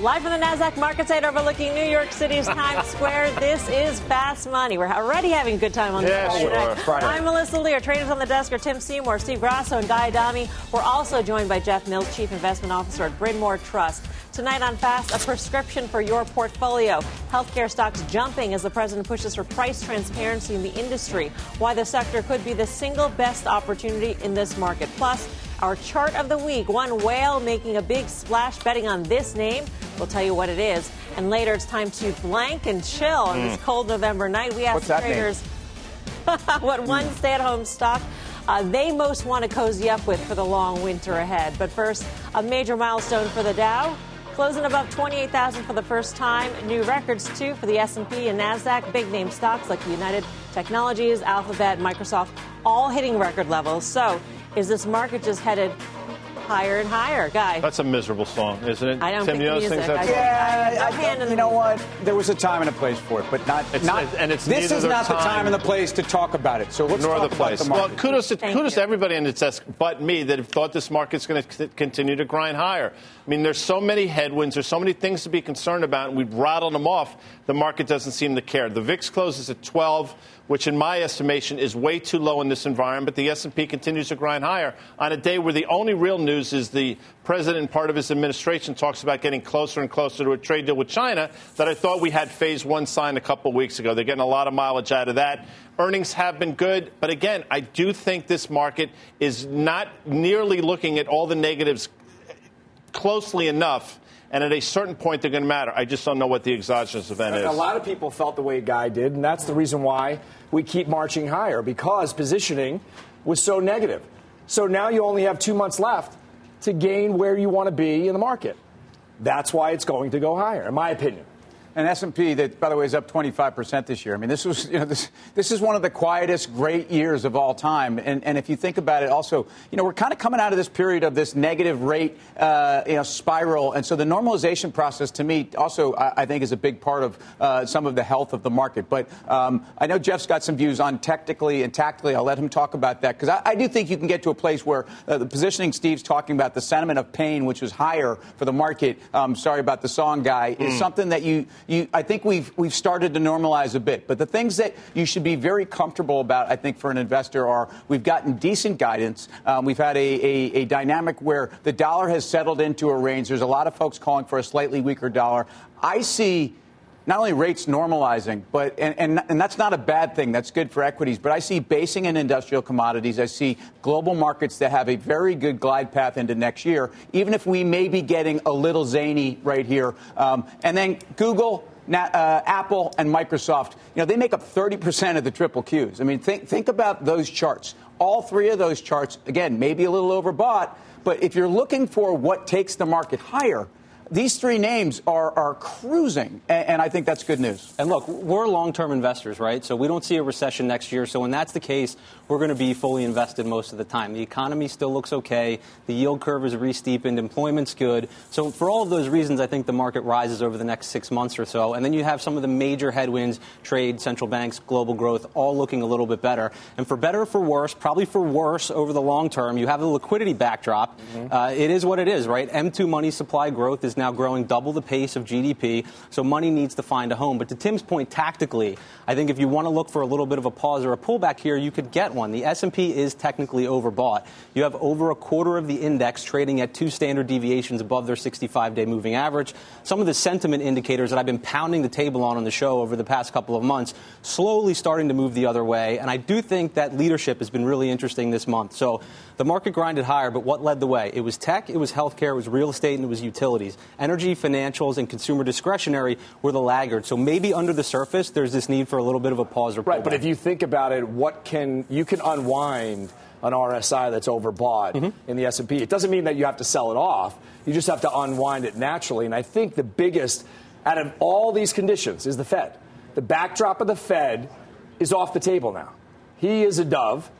Live from the NASDAQ market site overlooking New York City's Times Square, this is Fast Money. We're already having a good time on the yeah, show sure. I'm Melissa Lee. Our traders on the desk are Tim Seymour, Steve Grasso, and Guy Adami. We're also joined by Jeff Mills, Chief Investment Officer at Bryn Mawr Trust. Tonight on Fast, a prescription for your portfolio. Healthcare stocks jumping as the president pushes for price transparency in the industry. Why the sector could be the single best opportunity in this market. Plus, our chart of the week. One whale making a big splash betting on this name. We'll tell you what it is. And later it's time to blank and chill on mm. this cold November night. We ask traders what one stay at home stock uh, they most want to cozy up with for the long winter ahead. But first, a major milestone for the Dow. Closing above 28,000 for the first time. New records, too, for the S&P and NASDAQ. Big name stocks like United Technologies, Alphabet, Microsoft, all hitting record levels. So is this market just headed higher and higher, guy. That's a miserable song, isn't it? I don't Tim, think you know music. That's yeah, I, I, you know what? There was a time and a place for it, but not. It's, not and it's this is not time. the time and the place to talk about it. So let's Nor talk the place. about the market. Well, kudos to Thank kudos you. to everybody on the desk, but me, that have thought this market's going to continue to grind higher. I mean, there's so many headwinds, there's so many things to be concerned about, and we've rattled them off. The market doesn't seem to care. The VIX closes at 12 which in my estimation is way too low in this environment. But the S&P continues to grind higher on a day where the only real news is the president part of his administration talks about getting closer and closer to a trade deal with China that I thought we had phase one signed a couple weeks ago. They're getting a lot of mileage out of that. Earnings have been good, but again, I do think this market is not nearly looking at all the negatives closely enough and at a certain point they're going to matter. I just don't know what the exogenous event is. A lot of people felt the way Guy did, and that's the reason why we keep marching higher because positioning was so negative. So now you only have two months left to gain where you want to be in the market. That's why it's going to go higher, in my opinion. And S&P, that by the way is up 25 percent this year. I mean, this was you know this this is one of the quietest, great years of all time. And and if you think about it, also you know we're kind of coming out of this period of this negative rate uh, you know spiral, and so the normalization process to me also I, I think is a big part of uh, some of the health of the market. But um, I know Jeff's got some views on technically and tactically. I'll let him talk about that because I, I, do think you can get to a place where uh, the positioning Steve's talking about the sentiment of pain, which was higher for the market. Um, sorry about the song guy, mm. is something that you you, I think we've, we've started to normalize a bit. But the things that you should be very comfortable about, I think, for an investor are we've gotten decent guidance. Um, we've had a, a, a dynamic where the dollar has settled into a range. There's a lot of folks calling for a slightly weaker dollar. I see not only rates normalizing, but and, and, and, that's not a bad thing. That's good for equities. But I see basing in industrial commodities. I see global markets that have a very good glide path into next year, even if we may be getting a little zany right here. Um, and then Google. Uh, Apple and Microsoft, you know, they make up 30% of the triple Qs. I mean, think, think about those charts. All three of those charts, again, maybe a little overbought, but if you're looking for what takes the market higher, these three names are, are cruising, and, and, I think that's good news. And look, we're long term investors, right? So we don't see a recession next year. So when that's the case, we're going to be fully invested most of the time. The economy still looks okay. The yield curve is re-steepened. Employment's good. So for all of those reasons, I think the market rises over the next six months or so. And then you have some of the major headwinds: trade, central banks, global growth, all looking a little bit better. And for better or for worse, probably for worse over the long term, you have the liquidity backdrop. Mm-hmm. Uh, it is what it is, right? M2 money supply growth is now now growing double the pace of GDP, so money needs to find a home. But to Tim's point, tactically, I think if you want to look for a little bit of a pause or a pullback here, you could get one. The S&P is technically overbought. You have over a quarter of the index trading at two standard deviations above their 65-day moving average. Some of the sentiment indicators that I've been pounding the table on on the show over the past couple of months slowly starting to move the other way, and I do think that leadership has been really interesting this month. So the market grinded higher, but what led the way? It was tech, it was healthcare, it was real estate, and it was utilities. Energy, financials, and consumer discretionary were the laggards. So maybe under the surface, there's this need for a little bit of a pause or pullback. Right, but if you think about it, what can you can unwind an RSI that's overbought mm-hmm. in the S&P. It doesn't mean that you have to sell it off. You just have to unwind it naturally. And I think the biggest out of all these conditions is the Fed. The backdrop of the Fed is off the table now. He is a dove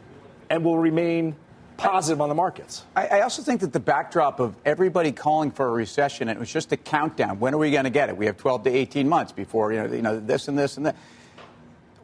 and will remain positive on the markets. I, I, also think that the backdrop of everybody calling for a recession, it was just a countdown. When are we going to get it? We have 12 to 18 months before you know, you know this and this and that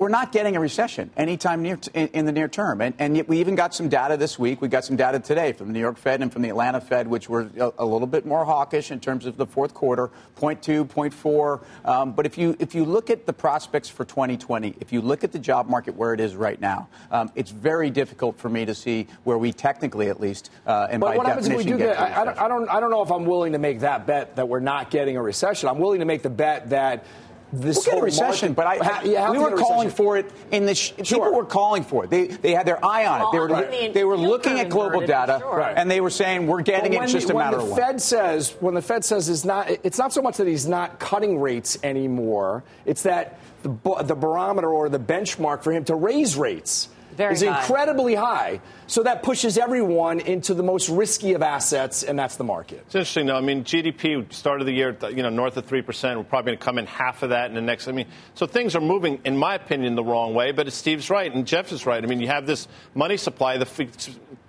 we're not getting a recession anytime near t- in, in, the near term. And, and, yet we even got some data this week. We got some data today from the New York Fed and from the Atlanta Fed, which were a, a little bit more hawkish in terms of the fourth quarter, 0.2, 0.4. Um, but if you if you look at the prospects for 2020, if you look at the job market where it is right now, um, it's very difficult for me to see where we technically, at least, uh, and but by what definition, happens if we do get, I, I, don't, I don't I don't know if I'm willing to make that bet that we're not getting a recession. I'm willing to make the bet that this we'll get a recession, market, but I, yeah, we were calling for it in the sh- sure. people were calling for it. They they had their eye on it. They were right. they were looking at global data, sure. and they were saying we're getting it. Just the, a matter of when. the Fed says when the Fed says it's not it's not so much that he's not cutting rates anymore. It's that the the barometer or the benchmark for him to raise rates Very is high. incredibly high. So that pushes everyone into the most risky of assets, and that's the market. It's interesting, though. I mean, GDP started the year, you know, north of three percent. We're probably going to come in half of that in the next. I mean, so things are moving, in my opinion, the wrong way. But Steve's right, and Jeff is right. I mean, you have this money supply. The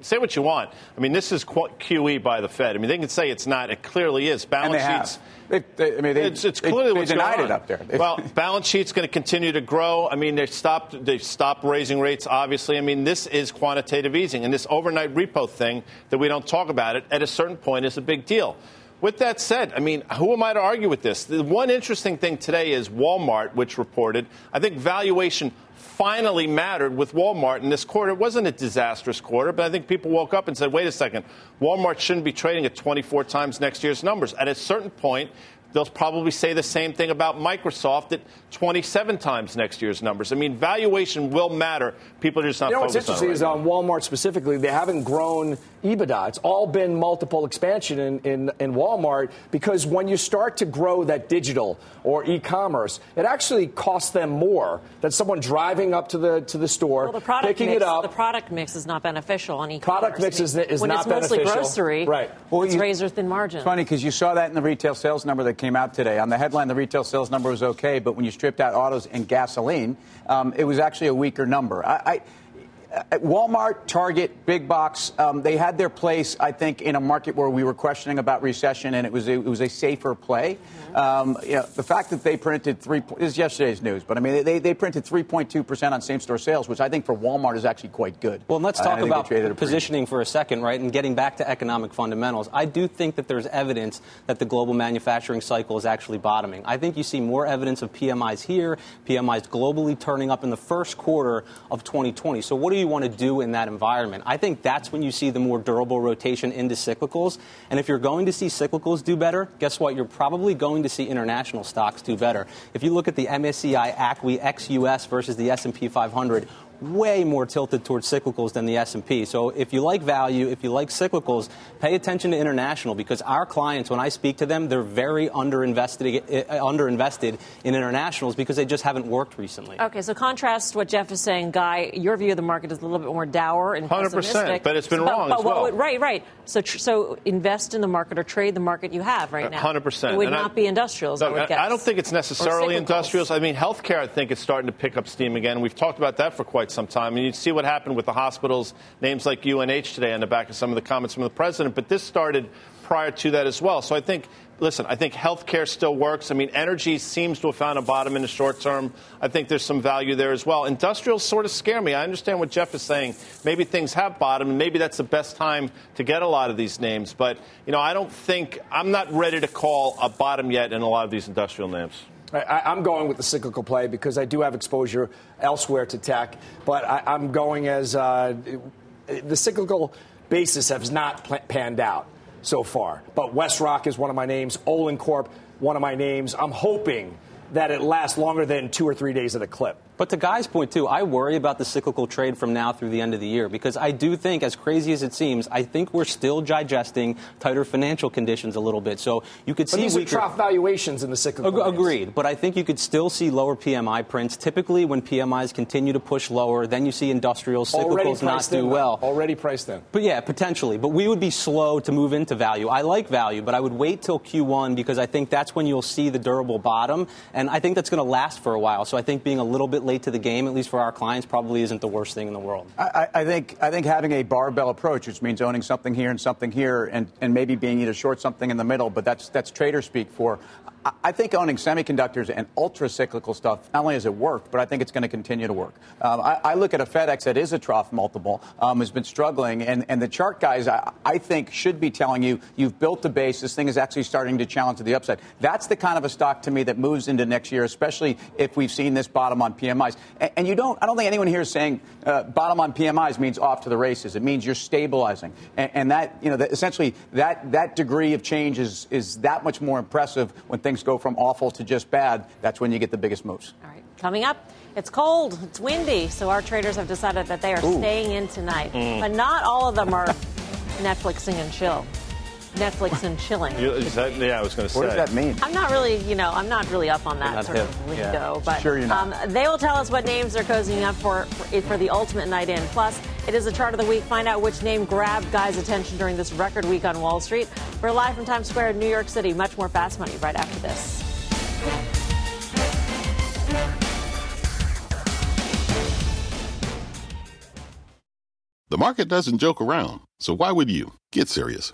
say what you want. I mean, this is QE by the Fed. I mean, they can say it's not. It clearly is. Balance sheets. They, they, I mean, they, it's, it's clearly they, what's denied going it up there. well, balance sheet's going to continue to grow. I mean, they stopped. They stopped raising rates. Obviously, I mean, this is quantitative easing, and this overnight repo thing that we don't talk about it at a certain point is a big deal. With that said, I mean, who am I to argue with this? The one interesting thing today is Walmart, which reported, I think valuation finally mattered with Walmart in this quarter. It wasn't a disastrous quarter, but I think people woke up and said, wait a second, Walmart shouldn't be trading at 24 times next year's numbers. At a certain point, They'll probably say the same thing about Microsoft at 27 times next year's numbers. I mean, valuation will matter. People are just not. You know what's interesting on right is now. on Walmart specifically, they haven't grown EBITDA. It's all been multiple expansion in, in, in Walmart because when you start to grow that digital or e-commerce, it actually costs them more than someone driving up to the to the store, well, the product picking mix, it up. The product mix is not beneficial on e-commerce. Product mix is, is when not it's mostly beneficial. grocery, right? Well, it's razor thin margin. It's funny because you saw that in the retail sales number that came out today. On the headline, the retail sales number was okay, but when you stripped out autos and gasoline, um, it was actually a weaker number. I, I Walmart, Target, big box, um, they had their place, I think, in a market where we were questioning about recession, and it was a, it was a safer play. Um, you know, the fact that they printed three this is yesterday's news, but I mean they, they printed 3.2 percent on same store sales, which I think for Walmart is actually quite good. Well, let's talk uh, about positioning for a second, right? And getting back to economic fundamentals, I do think that there's evidence that the global manufacturing cycle is actually bottoming. I think you see more evidence of PMIs here, PMIs globally turning up in the first quarter of 2020. So what do you want to do in that environment? I think that's when you see the more durable rotation into cyclicals. And if you're going to see cyclicals do better, guess what? You're probably going to see international stocks do better. If you look at the MSCI ACWI ex-US versus the S&P 500, way more tilted towards cyclicals than the S&P. So if you like value, if you like cyclicals, pay attention to international because our clients, when I speak to them, they're very underinvested, uh, underinvested in internationals because they just haven't worked recently. Okay, so contrast what Jeff is saying, Guy. Your view of the market is a little bit more dour and 100%, pessimistic. but it's been so, wrong but, as well. What, right, right. So, tr- so invest in the market or trade the market you have right now. 100%. It would and not I, be industrials. No, I, I don't think it's necessarily industrials. I mean, healthcare, I think, is starting to pick up steam again. We've talked about that for quite some time. And you see what happened with the hospitals, names like UNH today on the back of some of the comments from the president. But this started prior to that as well. So I think, listen, I think healthcare still works. I mean, energy seems to have found a bottom in the short term. I think there's some value there as well. Industrials sort of scare me. I understand what Jeff is saying. Maybe things have bottomed, and maybe that's the best time to get a lot of these names. But, you know, I don't think, I'm not ready to call a bottom yet in a lot of these industrial names. I, am going with the cyclical play because I do have exposure elsewhere to tech, but I, am going as uh, the cyclical basis has not panned out so far. But WestRock is one of my names. Olin Corp, one of my names. I'm hoping that it lasts longer than two or three days at a clip. But to Guy's point, too, I worry about the cyclical trade from now through the end of the year because I do think, as crazy as it seems, I think we're still digesting tighter financial conditions a little bit. So you could but see these weaker... are trough valuations in the cyclical. Ag- agreed, but I think you could still see lower PMI prints. Typically, when PMIs continue to push lower, then you see industrial cyclicals not do in, well. Already priced in. But yeah, potentially. But we would be slow to move into value. I like value, but I would wait till Q1 because I think that's when you'll see the durable bottom, and I think that's going to last for a while. So I think being a little bit late to the game, at least for our clients probably isn't the worst thing in the world. I, I, think I think having a barbell approach, which means owning something here and something here, and, and maybe being either short something in the middle, but that's that's trader speak for. I think owning semiconductors and ultra cyclical stuff, not only has it worked, but I think it's going to continue to work. Um, I, I, look at a FedEx that is a trough multiple, um, has been struggling, and, and the chart guys, I, I, think, should be telling you you've built the base. This thing is actually starting to challenge to the upside. That's the kind of a stock to me that moves into next year, especially if we've seen this bottom on PMIs. And, and you don't, I don't think anyone here is saying uh, bottom on PMIs means off to the races. It means you're stabilizing, and, and that, you know, that essentially that that degree of change is is that much more impressive when things things go from awful to just bad, that's when you get the biggest moves. All right. Coming up, it's cold, it's windy, so our traders have decided that they are Ooh. staying in tonight. Mm. But not all of them are Netflixing and chill. Netflix and chilling. That, yeah, I was going to say. What does that mean? I'm not really, you know, I'm not really up on that sort hip. of lingo, yeah. but sure you're not. Um, they will tell us what names they're cozying up for, for for the ultimate night in. Plus, it is a chart of the week. Find out which name grabbed guys' attention during this record week on Wall Street. We're live from Times Square in New York City. Much more fast money right after this. The market doesn't joke around, so why would you? Get serious.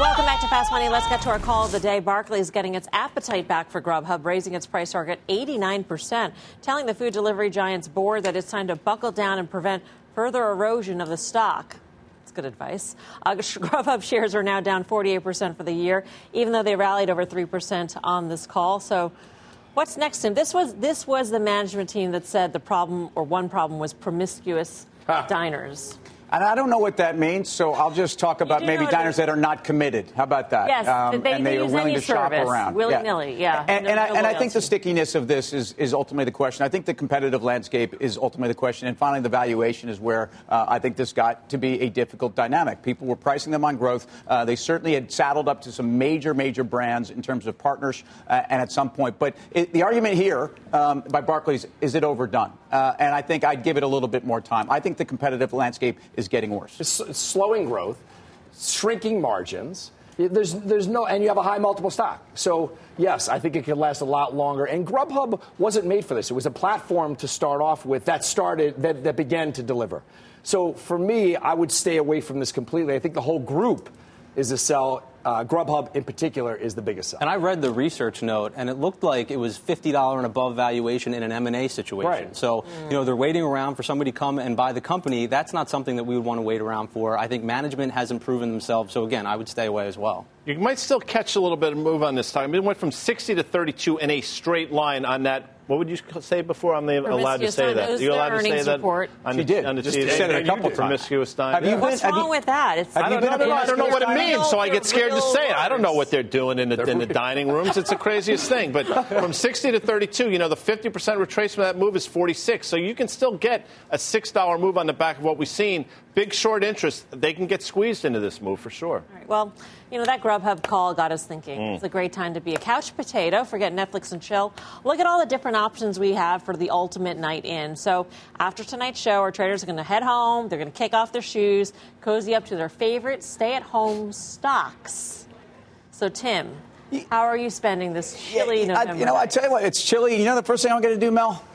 Welcome back to Fast Money. Let's get to our call of the day. Barclays is getting its appetite back for Grubhub, raising its price target 89%, telling the food delivery giant's board that it's time to buckle down and prevent further erosion of the stock. That's good advice. Uh, Grubhub shares are now down 48% for the year, even though they rallied over 3% on this call. So, what's next, Tim? This was this was the management team that said the problem or one problem was promiscuous diners. And I don't know what that means, so I'll just talk about maybe diners that are not committed. How about that? Yes, um, they and they are willing to shop around. Willy nilly, yeah. yeah. And, and, I, and I, think the stickiness of this is, is ultimately the question. I think the competitive landscape is ultimately the question. And finally, the valuation is where uh, I think this got to be a difficult dynamic. People were pricing them on growth. Uh, they certainly had saddled up to some major, major brands in terms of partners uh, and at some point. But it, the argument here um, by Barclays is it overdone? Uh, and I think I'd give it a little bit more time. I think the competitive landscape is getting worse. It's, it's slowing growth, shrinking margins. There's, there's no, and you have a high multiple stock. So, yes, I think it could last a lot longer. And Grubhub wasn't made for this. It was a platform to start off with that started, that, that began to deliver. So, for me, I would stay away from this completely. I think the whole group is a sell uh, Grubhub in particular is the biggest seller. And I read the research note, and it looked like it was fifty dollar and above valuation in an M and A situation. Right. So mm. you know they're waiting around for somebody to come and buy the company. That's not something that we would want to wait around for. I think management hasn't proven themselves. So again, I would stay away as well. You might still catch a little bit of move on this time. It went from 60 to 32 in a straight line on that what would you say before? I'm allowed to say that. You're allowed to say that. Report. On she did. On the Just said it a couple times. Promiscuous time. Have you been, What's wrong you, with that? It's, I don't, know, I don't know what it means, so I get scared to say it. I don't know what they're doing in the, in the dining rooms. It's the craziest thing. But from 60 to 32, you know, the 50% retracement of that move is 46. So you can still get a $6 move on the back of what we've seen. Big short interest, they can get squeezed into this move for sure. All right, well, you know, that Grubhub call got us thinking. Mm. It's a great time to be a couch potato, forget Netflix and chill. Look at all the different options we have for the ultimate night in. So, after tonight's show, our traders are going to head home, they're going to kick off their shoes, cozy up to their favorite stay at home stocks. So, Tim, how are you spending this chilly I- November? you know, I tell you what, it's chilly. You know, the first thing I'm going to do, Mel, I'm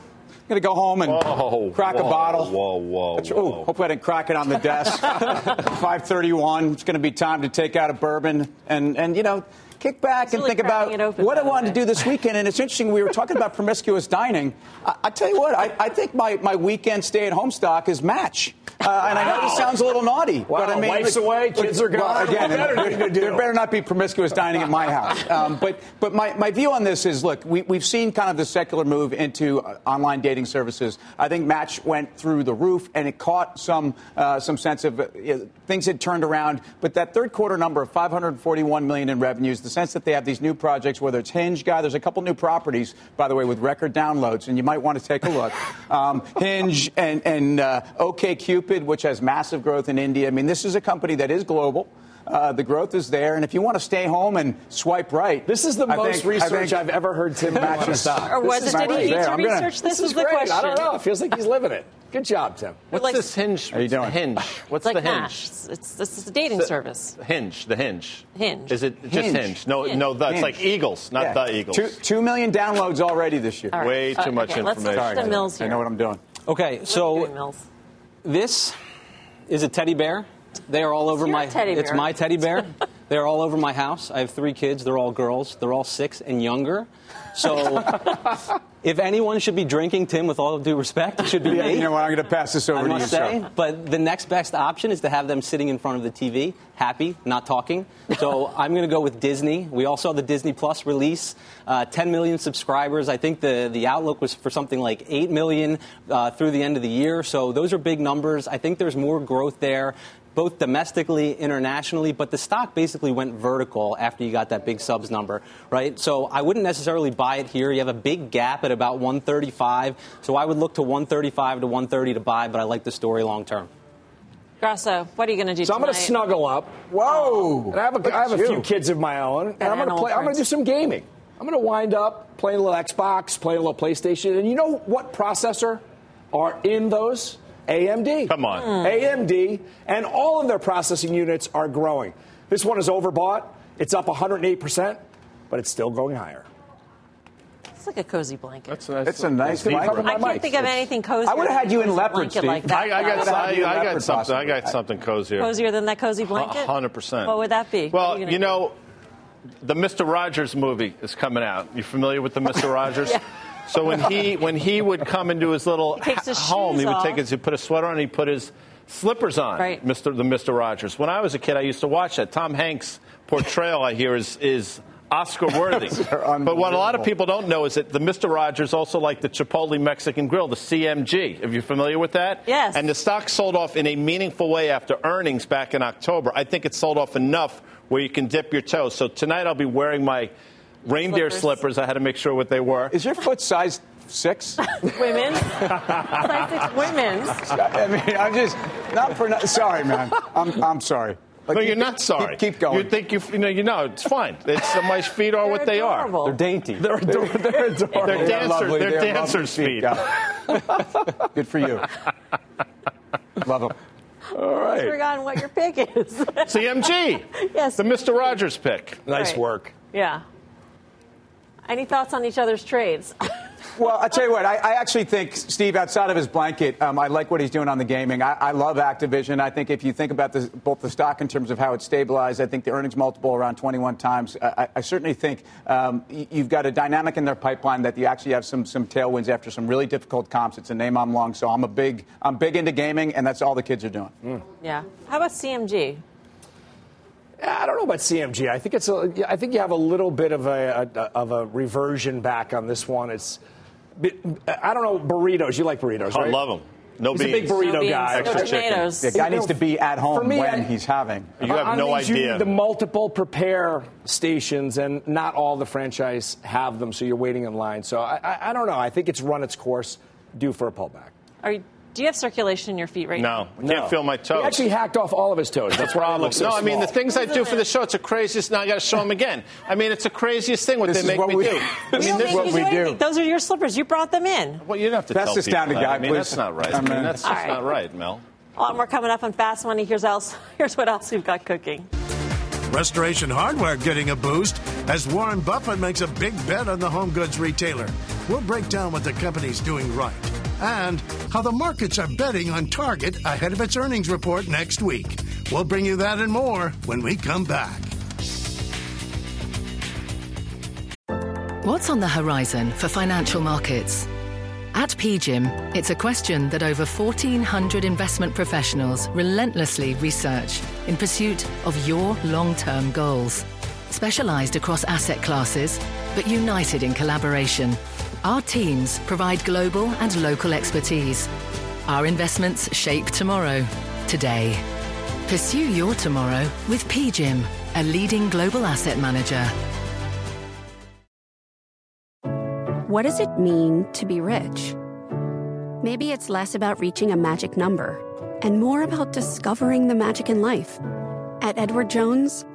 going to go home and Whoa, crack a bottle. whoa, whoa, That's- whoa. Ooh, hopefully I didn't crack it on the desk. 5:31. It's going to be time to take out a bourbon and and you know. Kick back and Really think about open, what I wanted to do this weekend. And it's interesting, we were talking about promiscuous dining. I, I tell you what, I, I think my, my weekend stay at home stock is Match. Uh, and I know this sounds a little naughty, but I Wow, mean, wife's away, kids are well, gone. again, What better thing do? there better not be promiscuous dining at my house. Um, but but my, my view on this is look, we, we've seen kind of the secular move into uh, online dating services. I think Match went through the roof and it caught some uh, some sense of uh, things had turned around. But that third quarter number of 541 million in revenues, the sense that they have these new projects, whether it's Hinge, guy, there's a couple new properties, by the way, with record downloads, and you might want to take a look. Um, Hinge and, and uh, OK Cupid, which has massive growth in India. I mean, this is a company that is global. Uh, the growth is there, and if you want to stay home and swipe right, This is the I most think- research I've ever heard Tim Match match a stock. or was This it? is Did he need there. to I'm gonna- research this? This was is the great. question. I don't know. It feels like he's living it. Good job, Tim. What's like- this hinge? How you doing? Hinge. What's like the hinge? Match. It's, it's this is a dating service. Hinge, the hinge. Hinge. Is it just Hinge. hinge? No, Hinge. no, that's Hinge. like Eagles, not Yeah. the Eagles. Two, two million downloads already this year. All right. Way Uh, too much okay, let's information. the Mills I know what I'm doing. Okay, What are you so doing, Mills? this is a teddy bear. They are all over my. teddy It's my teddy bear. They're all over my house. I have three kids. They're all girls. They're all six and younger. So, if anyone should be drinking, Tim, with all due respect, it should be Yeah, me. you know what? I'm going to pass this over I to you, must sir. say, but the next best option is to have them sitting in front of the TV, happy, not talking. So I'm going to go with Disney. We all saw the Disney Plus release, uh, 10 million subscribers. I think the the outlook was for something like 8 million uh, through the end of the year. So those are big numbers. I think there's more growth there. Both domestically, internationally, but the stock basically went vertical after you got that big subs number, right? So I wouldn't necessarily buy it here. You have a big gap at about 135, so I would look to 135 to 130 to buy, but I like the story long term. Grasso, what are you going to do today? So I'm going to snuggle up. Whoa! And I have a, have a few kids of my own, and Got I'm going to animal play. I'm going to do some gaming. I'm going to wind up playing a little Xbox, playing a little PlayStation, and you know what processor are in those? AMD. Come on. Hmm. AMD, and all of their processing units are growing. This one is overbought. It's up 108 percent, but it's still going higher. It's like a cozy blanket. That's, that's, It's a nice blanket. I can't think of anything cozy. I would've had you in cozy leopard, Steve. Like that. I, I got, would've I, I got leopard something. I got something cozier. cozier than that cozy blanket. hundred percent. What would that be? Well, are gonna you know, the Mister Rogers movie is coming out. You familiar with the Mister Rogers? Yeah. So when he when he would come into his little takes his home, shoes he would take his he put a sweater on, and he put his slippers on. Right. Mister the Mister Rogers. When I was a kid, I used to watch that. Tom Hanks portrayal, I hear, is is. Oscar worthy. but what a lot of people don't know is that the Mr. Rogers also like the Chipotle Mexican Grill, the CMG. Are you're familiar with that? Yes. And the stock sold off in a meaningful way after earnings back in October. I think it sold off enough where you can dip your toes. So tonight I'll be wearing my reindeer Slippers. slippers. I had to make sure what they were. Is your foot size six? women's. Size six women's. I mean, I'm just not for. Sorry, man. I'm I'm sorry. Like, no, keep- you're not sorry. Keep, keep going. You think you, you know, you know, it's fine. It's, my feet are what they are. They're dainty. They're adorable. They're adorable. They're dancer- lovely. they're lovely dancer's feet. yeah. Good for you. Love them. All right. I've forgotten what your pick is. CMG. Yes. The Mr. Rogers pick. Nice Right. work. yeah. Any thoughts on each other's trades? Well, I'll tell you what, I, I actually think, Steve, outside of his blanket, um, I like what he's doing on the gaming. I, I love Activision. I think if you think about this, both the stock in terms of how it's stabilized, I think the earnings multiple around 21 times. I, I- I certainly think um, you've got a dynamic in their pipeline that you actually have some, some tailwinds after some really difficult comps. It's a name I'm long, so I'm a big, I'm big into gaming, and that's all the kids are doing. yeah. How about CMG? Yeah, I don't know about CMG. I think it's a. I think you have a little bit of a, a of a reversion back on this one. It's. I don't know burritos. You like burritos, I right? love them. No He's a big burrito No beans, guy. no Extra chicken. tomatoes. The guy needs to be at home me, when I- he's having. You have On no these, you idea. need the multiple prepare stations, and not all the franchise have them, so you're waiting in line. So I, I, I don't know. I think it's run its course, due for a pullback. Are you Do you have circulation in your feet right now? no, now? I can't feel my toes. He actually hacked off all of his toes. That's why he looks so no, I mean the small. things I do for the show. It's the craziest. Now I got to show them again. I mean, it's the craziest thing what This they make what me we- do. this I mean, this make what we do do. anything. Those are your slippers. You brought them in. Well, you don't have to That's tell the people astounding that. guy, I mean, that's not right. I I mean, mean- that's just right. not right, Mel. A lot more coming up on Fast Money. Here's else. Here's what else we've got cooking. Restoration Hardware getting a boost as Warren Buffett makes a big bet on the home goods retailer. We'll break down what the company's doing right and how the markets are betting on Target ahead of its earnings report next week. We'll bring you that and more when we come back. What's on the horizon for financial markets? At PGIM, it's a question that over 1,400 investment professionals relentlessly research in pursuit of your long term goals. Specialized across asset classes, but united in collaboration, our teams provide global and local expertise. Our investments shape tomorrow, today. Pursue your tomorrow with PGIM, a leading global asset manager. What does it mean to be rich? Maybe it's less about reaching a magic number and more about discovering the magic in life. At Edward Jones,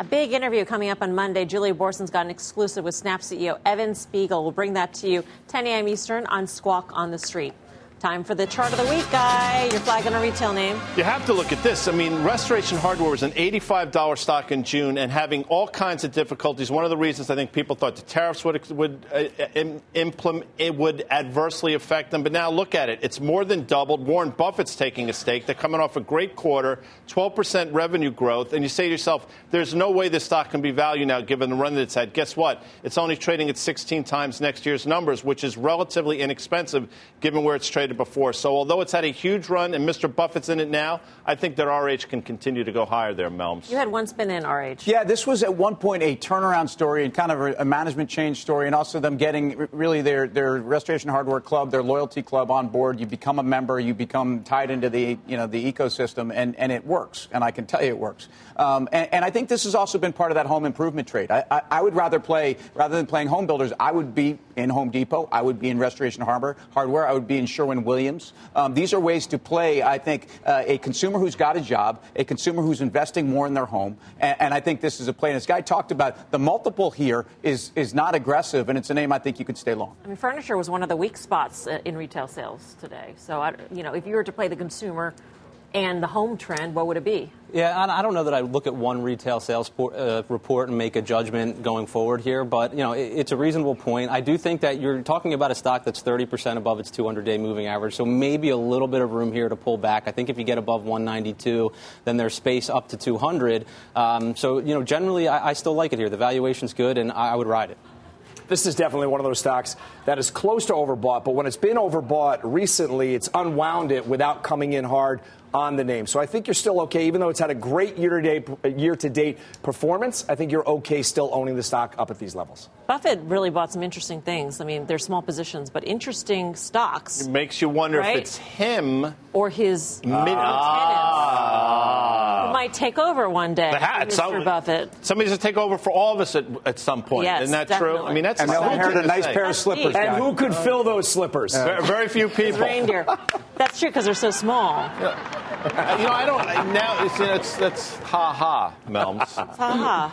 A big interview coming up on Monday. Julia Boorstin's got an exclusive with Snap CEO Evan Spiegel. We'll bring that to you 10 a.m. Eastern on Squawk on the Street. Time for the chart of the week, guy. Your flag on a retail name. You have to look at this. I mean, Restoration Hardware was an $85 stock in June and having all kinds of difficulties. One of the reasons I think people thought the tariffs would would uh, implement it would adversely affect them. But now look at it; it's more than doubled. Warren Buffett's taking a stake. They're coming off a great quarter, 12% revenue growth, and you say to yourself, "There's no way this stock can be valued now, given the run that it's had." Guess what? It's only trading at 16 times next year's numbers, which is relatively inexpensive given where it's traded before. So although it's had a huge run and Mr. Buffett's in it now, I think that RH can continue to go higher there, Melms. You had once been in RH. Yeah, this was at one point a turnaround story and kind of a, a management change story, and also them getting really their, their Restoration Hardware Club, their loyalty club on board. You become a member, you become tied into the you know the ecosystem, and, and it works. And I can tell you it works. Um, and, and I think this has also been part of that home improvement trade. I, I, I would rather play rather than playing home builders. I would be in Home Depot. I would be in Restoration Harbor Hardware. I would be in Sherwin Williams. Um, these are ways to play. I think uh, a consumer who's got a job, a consumer who's investing more in their home, and, and I think this is a play. And this guy talked about the multiple here is is not aggressive, and it's a name I think you could stay long. I mean, furniture was one of the weak spots uh, in retail sales today. So, I, you know, if you were to play the consumer and the home trend, what would it be? Yeah, I don't know that I look at one retail sales uh, report and make a judgment going forward here, but you know it, it's a reasonable point. I do think that you're talking about a stock that's 30% above its 200-day moving average, so maybe a little bit of room here to pull back. I think if you get above 192, then there's space up to 200. Um, so you know, generally, I, I still like it here. The valuation's good, and I, I would ride it. This is definitely one of those stocks that is close to overbought, but when it's been overbought recently, it's unwound it without coming in hard on the name. So I think you're still okay, even though it's had a great year to date year to date performance. I think you're okay still owning the stock up at these levels. Buffett really bought some interesting things. I mean, they're small positions, but interesting stocks. It makes you wonder Right? if it's him. Or his Mid- Ah. Who might take over one day. The hat. Mr. Some- Buffett. Somebody's going to take over for all of us at, at some point. Yes, Isn't that true? I mean, that's And a they'll inherit a nice say. pair of slippers. And who could fill those slippers? Very, very few people. reindeer. That's true because they're so small. Uh, you know, I don't. Now it's, it's that's ha ha, Melms. Haha.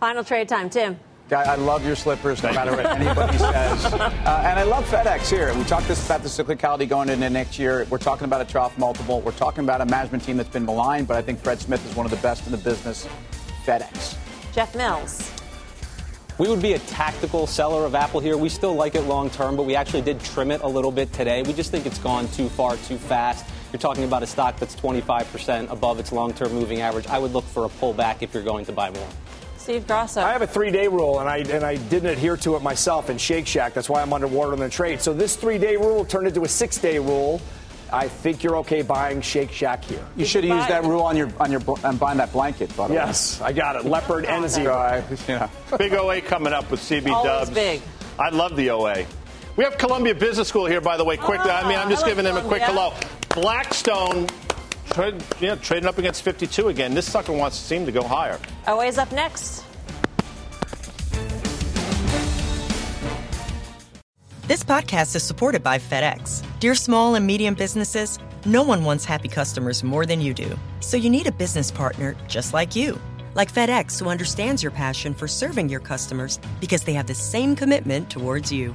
Final trade time, Tim. Guy, I love your slippers, no matter what anybody says. Uh, and I love FedEx here. We talked this about the cyclicality going into next year. We're talking about a trough multiple. We're talking about a management team that's been maligned, but I think Fred Smith is one of the best in the business. FedEx. Jeff Mills. We would be a tactical seller of Apple here. We still like it long term, but we actually did trim it a little bit today. We just think it's gone too far, too fast. You're talking about a stock that's 25% above its long term moving average. I would look for a pullback if you're going to buy more. Steve Grasso. I have a three-day rule, and I and I didn't adhere to it myself in Shake Shack. That's why I'm underwater on the trade. So this three-day rule turned into a six-day rule. I think you're okay buying Shake Shack here. You should have used that rule on your on your on buying that blanket, by the Yes, I got it. Leopard and way. zebra. So I- you know. Big OA coming up with CB Always Dubs. big. I love the OA. We have Columbia Business School here, by the way. Quick, ah, I mean, I'm just hello, giving them a quick hello. Blackstone, trade, yeah, trading up against 52 again. This sucker wants to seem to go higher. OA's up next. This podcast is supported by FedEx. Dear small and medium businesses, no one wants happy customers more than you do. So you need a business partner just like you. Like FedEx, who understands your passion for serving your customers because they have the same commitment towards you.